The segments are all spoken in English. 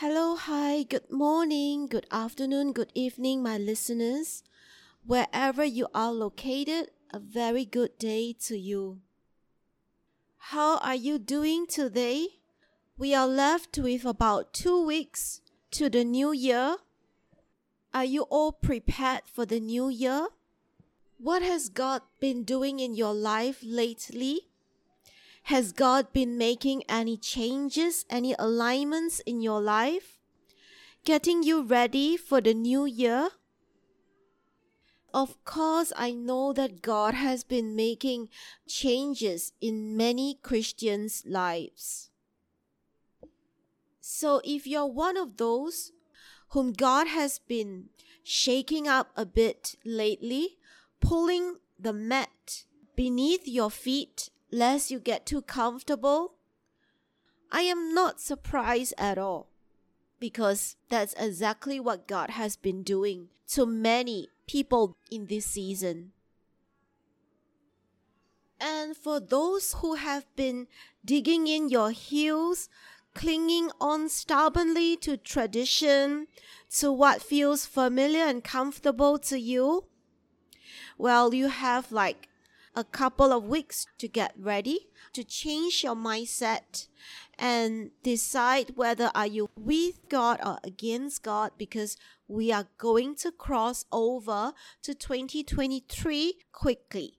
Hello, hi, good morning, good afternoon, good evening, my listeners. Wherever you are located, a very good day to you. How are you doing today? We are left with about two weeks to the new year. Are you all prepared for the new year? What has God been doing in your life lately? Has God been making any changes, any alignments in your life? Getting you ready for the new year? Of course, I know that God has been making changes in many Christians' lives. So, if you're one of those whom God has been shaking up a bit lately, pulling the mat beneath your feet lest you get too comfortable? I am not surprised at all because that's exactly what God has been doing to many people in this season. And for those who have been digging in your heels, clinging on stubbornly to tradition, to what feels familiar and comfortable to you, well, you have like a couple of weeks to get ready to change your mindset and decide whether are you with God or against God because we are going to cross over to 2023 quickly.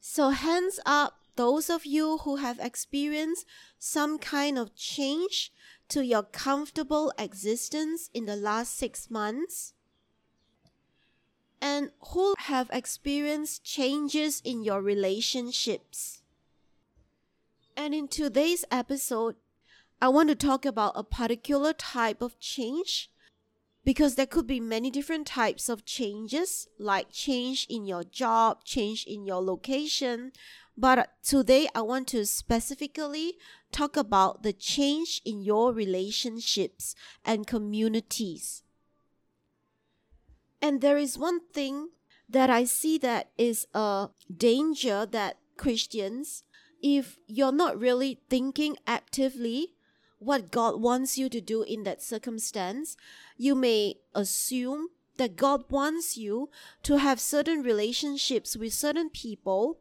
So hands up those of you who have experienced some kind of change to your comfortable existence in the last 6 months and who have experienced changes in your relationships. And in today's episode, I want to talk about a particular type of change because there could be many different types of changes, like change in your job, change in your location. But today, I want to specifically talk about the change in your relationships and communities. And there is one thing that I see that is a danger that Christians, if you're not really thinking actively what God wants you to do in that circumstance, you may assume that God wants you to have certain relationships with certain people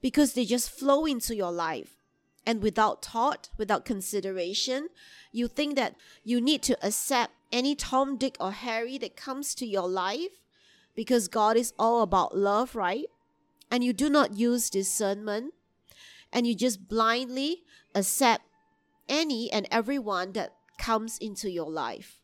because they just flow into your life. And without thought, without consideration, you think that you need to accept any Tom, Dick, or Harry that comes to your life because God is all about love, right? And you do not use discernment and you just blindly accept any and everyone that comes into your life.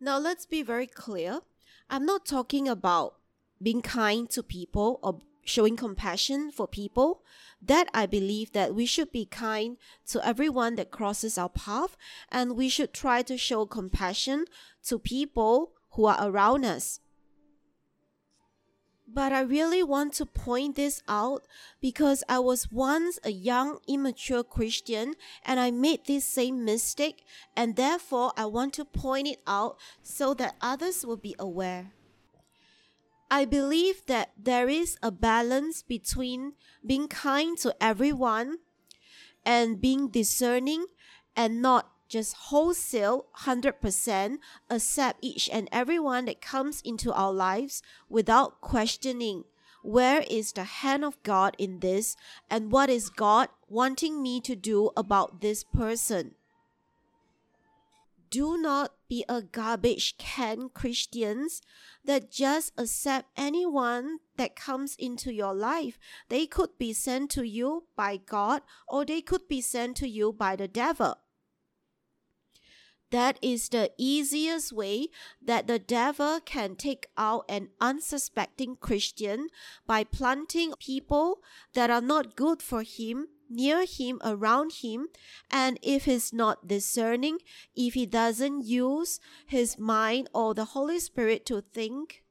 Now, let's be very clear. I'm not talking about being kind to people or showing compassion for people that i believe that we should be kind to everyone that crosses our path and we should try to show compassion to people who are around us but I really want to point this out because I was once a young, immature Christian and I made this same mistake, and therefore I want to point it out so that others will be aware. I believe that there is a balance between being kind to everyone and being discerning and not just wholesale 100% accept each and everyone that comes into our lives without questioning where is the hand of God in this and what is God wanting me to do about this person do not be a garbage can Christians that just accept anyone that comes into your life. They could be sent to you by God or they could be sent to you by the devil. That is the easiest way that the devil can take out an unsuspecting Christian by planting people that are not good for him near him, around him, and if he's not discerning, if he doesn't use his mind or the Holy Spirit to think,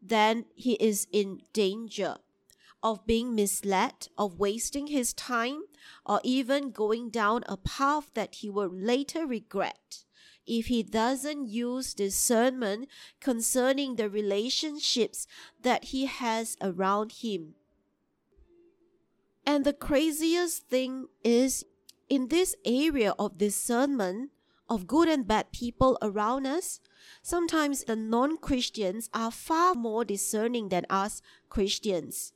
then he is in danger of being misled, of wasting his time, or even going down a path that he will later regret if he doesn't use discernment concerning the relationships that he has around him. And the craziest thing is in this area of discernment of good and bad people around us, sometimes the non Christians are far more discerning than us Christians.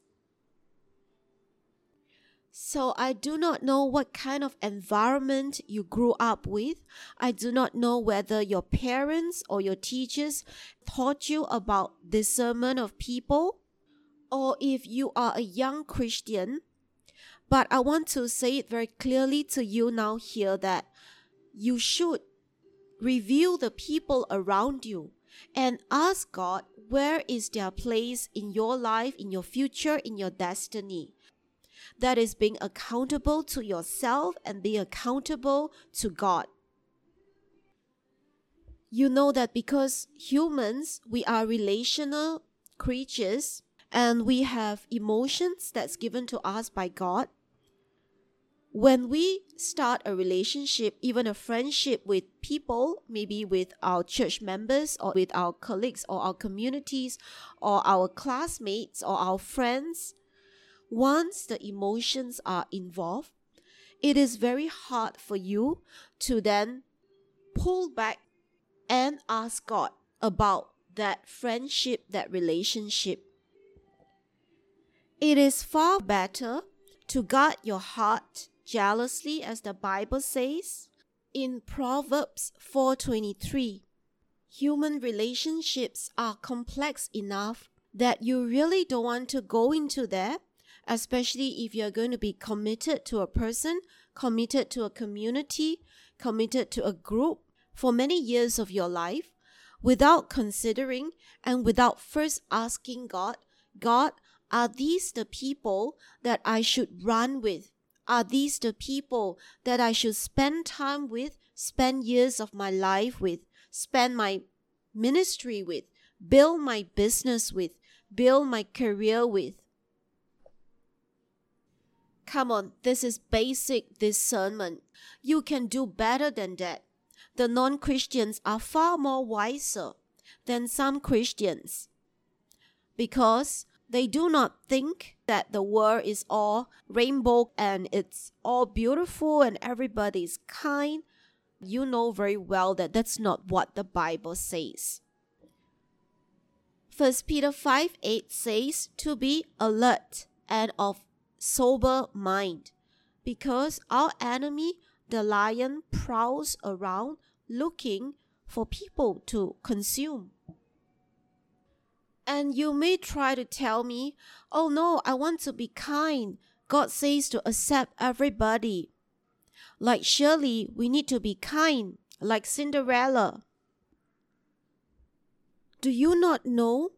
So I do not know what kind of environment you grew up with. I do not know whether your parents or your teachers taught you about discernment of people or if you are a young Christian. But I want to say it very clearly to you now here that you should review the people around you and ask God where is their place in your life, in your future, in your destiny that is being accountable to yourself and being accountable to God. You know that because humans, we are relational creatures and we have emotions that's given to us by God. When we start a relationship, even a friendship with people, maybe with our church members or with our colleagues or our communities or our classmates or our friends, once the emotions are involved, it is very hard for you to then pull back and ask God about that friendship, that relationship. It is far better to guard your heart jealously as the Bible says in Proverbs 4:23. Human relationships are complex enough that you really don't want to go into there especially if you're going to be committed to a person, committed to a community, committed to a group for many years of your life without considering and without first asking God, God, are these the people that I should run with? Are these the people that I should spend time with, spend years of my life with, spend my ministry with, build my business with, build my career with? Come on, this is basic discernment. You can do better than that. The non Christians are far more wiser than some Christians because they do not think that the world is all rainbow and it's all beautiful and everybody's kind. You know very well that that's not what the Bible says. First Peter 5 8 says to be alert and of sober mind, because our enemy, the lion, prowls around looking for people to consume. And you may try to tell me, oh no, I want to be kind. God says to accept everybody. Like Shirley, we need to be kind, like Cinderella. Do you not know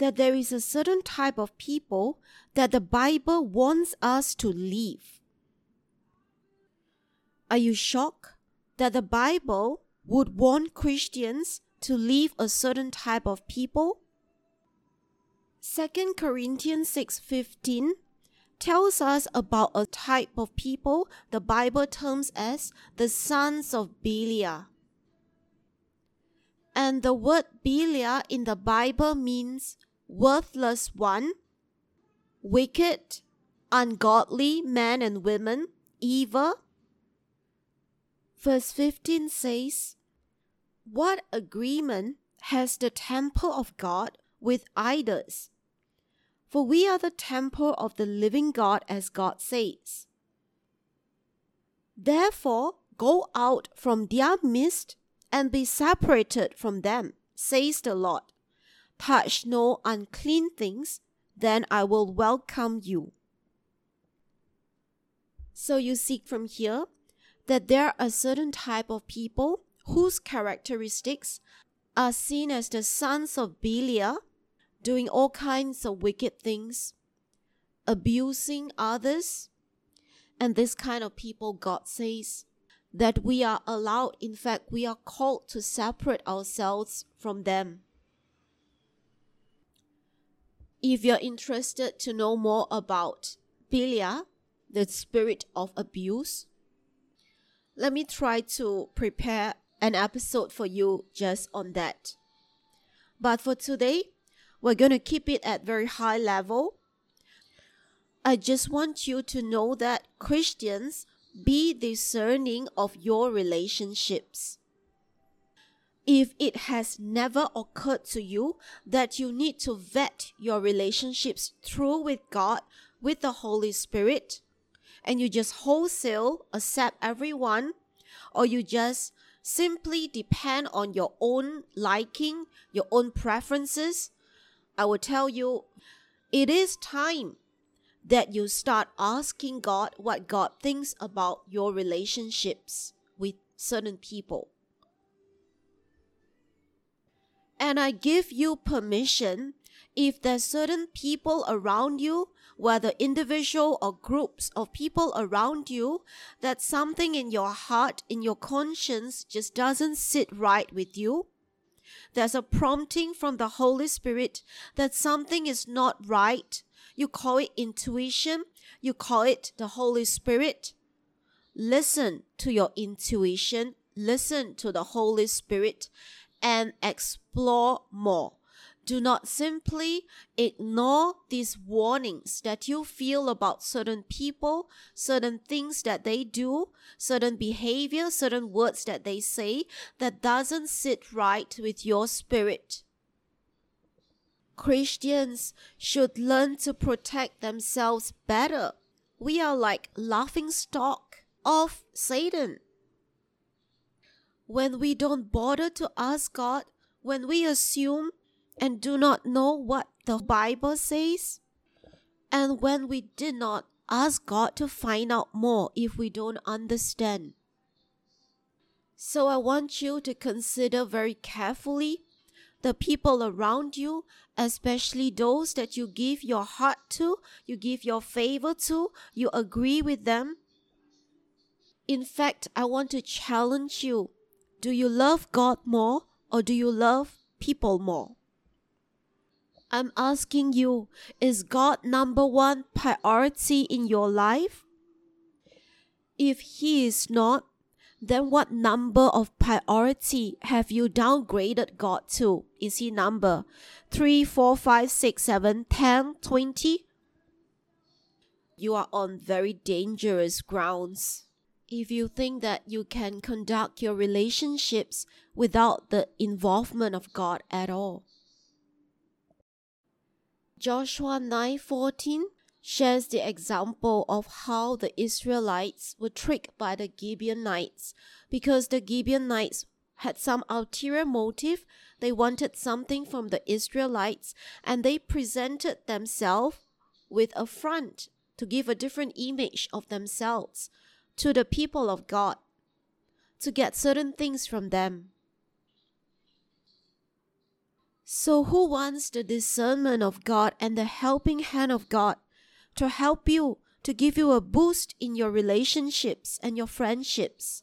that there is a certain type of people that the Bible wants us to leave. Are you shocked that the Bible would want Christians to leave a certain type of people? 2 Corinthians 6:15 tells us about a type of people the Bible terms as the sons of Belial. And the word Belial in the Bible means worthless one, wicked, ungodly men and women, evil. Verse 15 says, What agreement has the temple of God with idols? For we are the temple of the living God, as God says. Therefore, go out from their midst and be separated from them, says the Lord touch no unclean things, then I will welcome you. So you see from here that there are certain type of people whose characteristics are seen as the sons of Belial, doing all kinds of wicked things, abusing others. And this kind of people, God says, that we are allowed, in fact, we are called to separate ourselves from them. If you're interested to know more about Belial, the spirit of abuse, let me try to prepare an episode for you just on that. But for today, we're going to keep it at very high level. I just want you to know that Christians be discerning of your relationships. If it has never occurred to you that you need to vet your relationships through with God, with the Holy Spirit, and you just wholesale accept everyone, or you just simply depend on your own liking, your own preferences, I will tell you it is time that you start asking God what God thinks about your relationships with certain people. And I give you permission if there's certain people around you, whether individual or groups of people around you, that something in your heart, in your conscience just doesn't sit right with you. There's a prompting from the Holy Spirit that something is not right you call it intuition, you call it the Holy Spirit. Listen to your intuition, listen to the Holy Spirit, and explore more. Do not simply ignore these warnings that you feel about certain people, certain things that they do, certain behavior, certain words that they say that doesn't sit right with your spirit. Christians should learn to protect themselves better. We are like laughing stock of Satan. When we don't bother to ask God, when we assume and do not know what the Bible says, and when we did not ask God to find out more if we don't understand. So I want you to consider very carefully the people around you, especially those that you give your heart to, you give your favor to, you agree with them. In fact, I want to challenge you do you love God more or do you love people more? I'm asking you, is God number one priority in your life? If He is not, then what number of priority have you downgraded God to? Is he number 3, 4, 5, 6, 7, 10, 20? You are on very dangerous grounds. If you think that you can conduct your relationships without the involvement of God at all. Joshua 9:14 shares the example of how the Israelites were tricked by the Gibeonites because the Gibeonites had some ulterior motive. They wanted something from the Israelites and they presented themselves with a front to give a different image of themselves to the people of God to get certain things from them. So, who wants the discernment of God and the helping hand of God to help you, to give you a boost in your relationships and your friendships.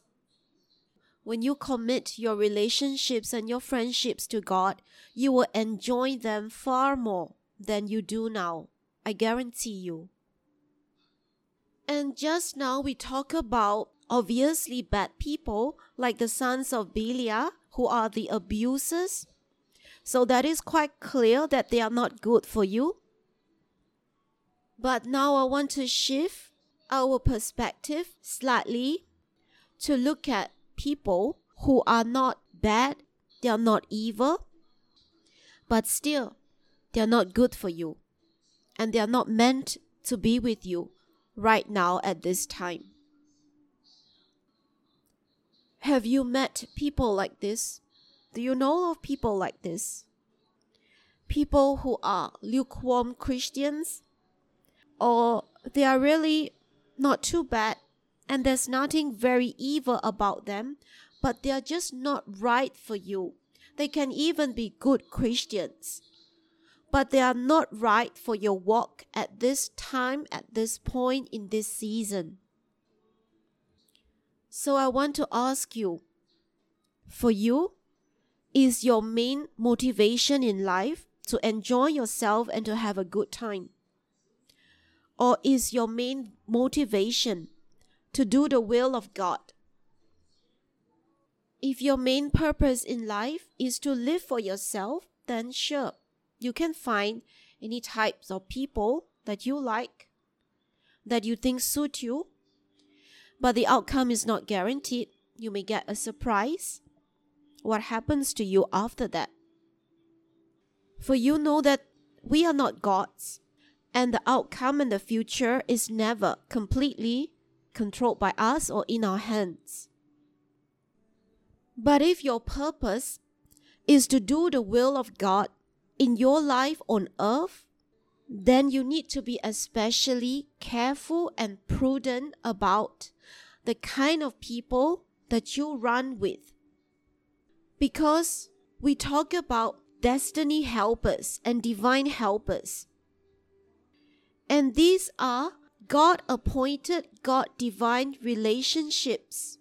When you commit your relationships and your friendships to God, you will enjoy them far more than you do now. I guarantee you. And just now we talk about obviously bad people like the sons of Belial who are the abusers. So that is quite clear that they are not good for you. But now I want to shift our perspective slightly to look at people who are not bad, they are not evil, but still they are not good for you. And they are not meant to be with you right now at this time. Have you met people like this? Do you know of people like this? People who are lukewarm Christians or they are really not too bad and there's nothing very evil about them, but they are just not right for you. They can even be good Christians, but they are not right for your walk at this time, at this point in this season. So I want to ask you for you, is your main motivation in life to enjoy yourself and to have a good time? Or is your main motivation to do the will of God? If your main purpose in life is to live for yourself, then sure, you can find any types of people that you like, that you think suit you. but the outcome is not guaranteed. You may get a surprise. What happens to you after that? For you know that we are not gods, and the outcome in the future is never completely controlled by us or in our hands. But if your purpose is to do the will of God in your life on earth, then you need to be especially careful and prudent about the kind of people that you run with. Because we talk about destiny helpers and divine helpers. And these are God appointed, God divine relationships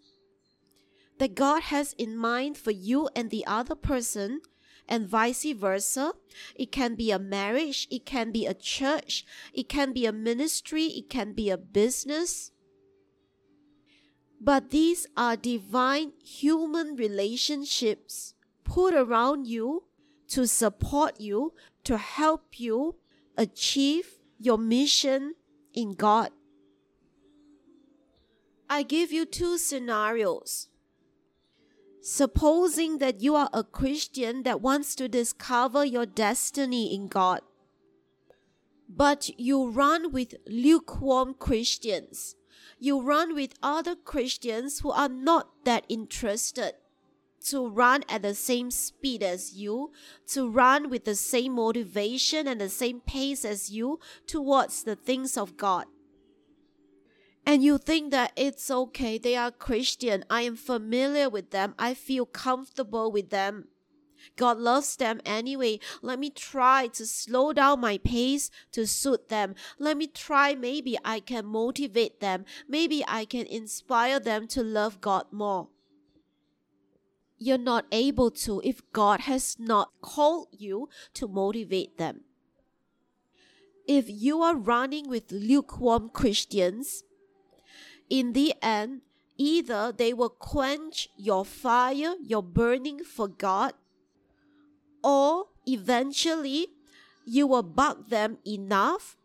that God has in mind for you and the other person, and vice versa. It can be a marriage, it can be a church, it can be a ministry, it can be a business. But these are divine human relationships put around you to support you, to help you achieve your mission in God. I give you two scenarios. Supposing that you are a Christian that wants to discover your destiny in God, but you run with lukewarm Christians. You run with other Christians who are not that interested to run at the same speed as you, to run with the same motivation and the same pace as you towards the things of God. And you think that it's okay, they are Christian, I am familiar with them, I feel comfortable with them. God loves them anyway. Let me try to slow down my pace to suit them. Let me try, maybe I can motivate them. Maybe I can inspire them to love God more you're not able to if God has not called you to motivate them. If you are running with lukewarm Christians, in the end, either they will quench your fire, your burning for God, or eventually you will bug them enough,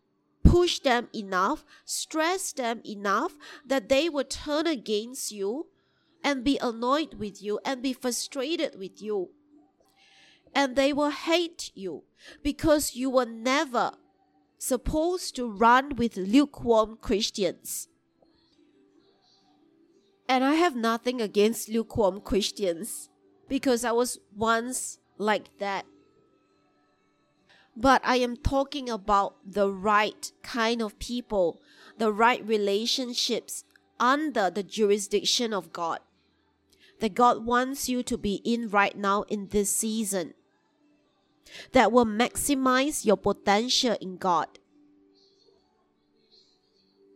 push them enough, stress them enough that they will turn against you and be annoyed with you and be frustrated with you. And they will hate you because you were never supposed to run with lukewarm Christians. And I have nothing against lukewarm Christians because I was once like that. But I am talking about the right kind of people, the right relationships under the jurisdiction of God that God wants you to be in right now in this season that will maximize your potential in God.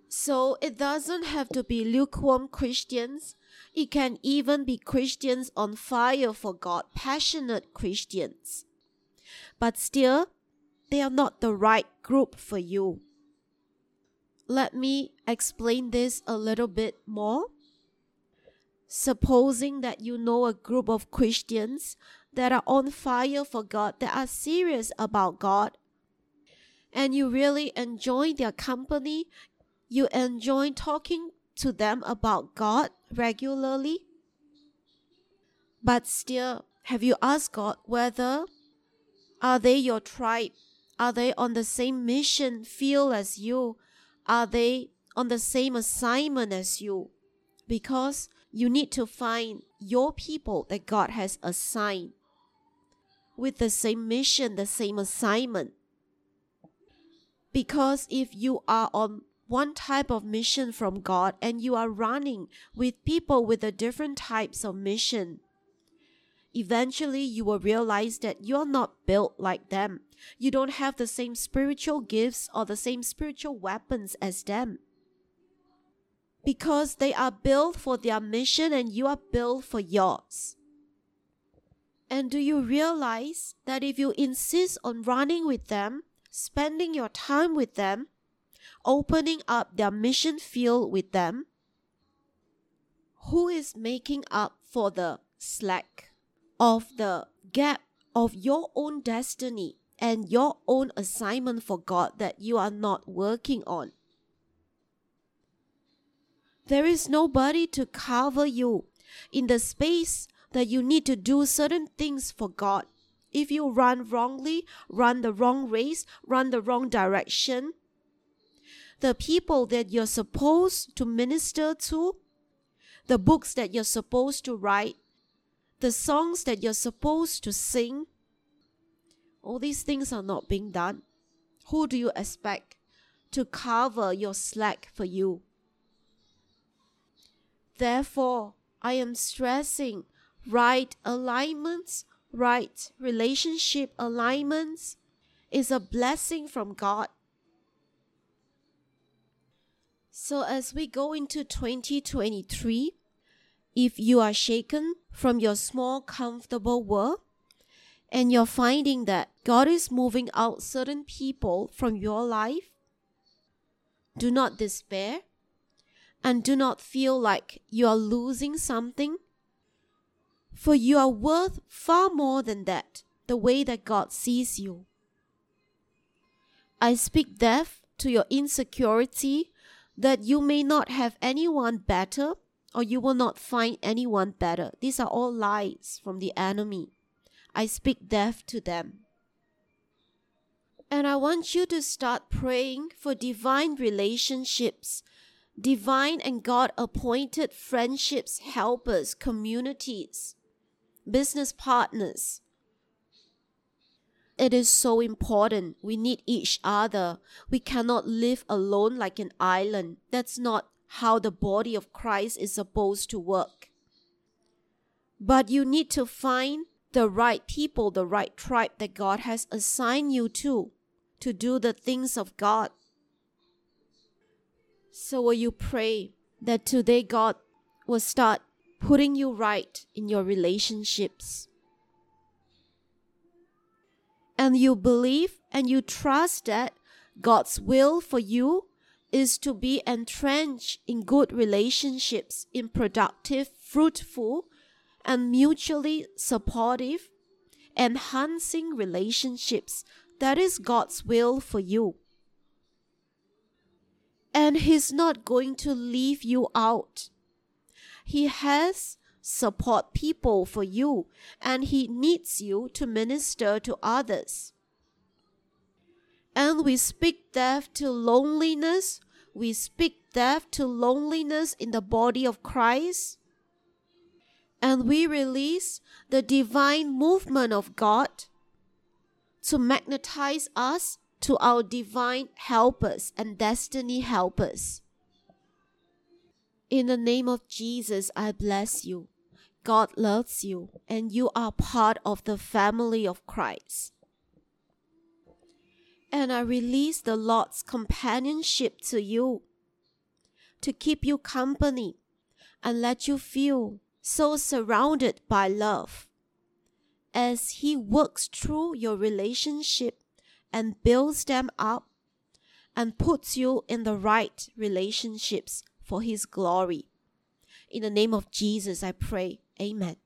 So it doesn't have to be lukewarm Christians. It can even be Christians on fire for God, passionate Christians. But still, they are not the right group for you. Let me explain this a little bit more supposing that you know a group of Christians that are on fire for God, that are serious about God, and you really enjoy their company, you enjoy talking to them about God regularly, but still, have you asked God whether are they your tribe? Are they on the same mission field as you? Are they on the same assignment as you? Because you need to find your people that God has assigned with the same mission, the same assignment. Because if you are on one type of mission from God and you are running with people with the different types of mission, eventually you will realize that you're not built like them. You don't have the same spiritual gifts or the same spiritual weapons as them because they are built for their mission and you are built for yours. And do you realize that if you insist on running with them, spending your time with them, opening up their mission field with them, who is making up for the slack of the gap of your own destiny and your own assignment for God that you are not working on? There is nobody to cover you in the space that you need to do certain things for God. If you run wrongly, run the wrong race, run the wrong direction, the people that you're supposed to minister to, the books that you're supposed to write, the songs that you're supposed to sing, all these things are not being done. Who do you expect to cover your slack for you? Therefore, I am stressing right alignments, right relationship alignments is a blessing from God. So, as we go into 2023, if you are shaken from your small, comfortable world, and you're finding that God is moving out certain people from your life, do not despair and do not feel like you are losing something. For you are worth far more than that, the way that God sees you. I speak death to your insecurity that you may not have anyone better or you will not find anyone better. These are all lies from the enemy. I speak death to them. And I want you to start praying for divine relationships, divine and God appointed friendships, helpers, communities, business partners, it is so important. We need each other. We cannot live alone like an island. That's not how the body of Christ is supposed to work. But you need to find the right people, the right tribe that God has assigned you to, to do the things of God. So, will you pray that today God will start putting you right in your relationships? And you believe and you trust that God's will for you is to be entrenched in good relationships, in productive, fruitful, and mutually supportive, enhancing relationships. That is God's will for you. And He's not going to leave you out. He has support people for you, and He needs you to minister to others. And we speak death to loneliness. We speak death to loneliness in the body of Christ. And we release the divine movement of God to magnetize us to our divine helpers and destiny helpers. In the name of Jesus, I bless you. God loves you and you are part of the family of Christ. And I release the Lord's companionship to you to keep you company and let you feel so surrounded by love as He works through your relationship and builds them up and puts you in the right relationships for His glory. In the name of Jesus, I pray. Amen.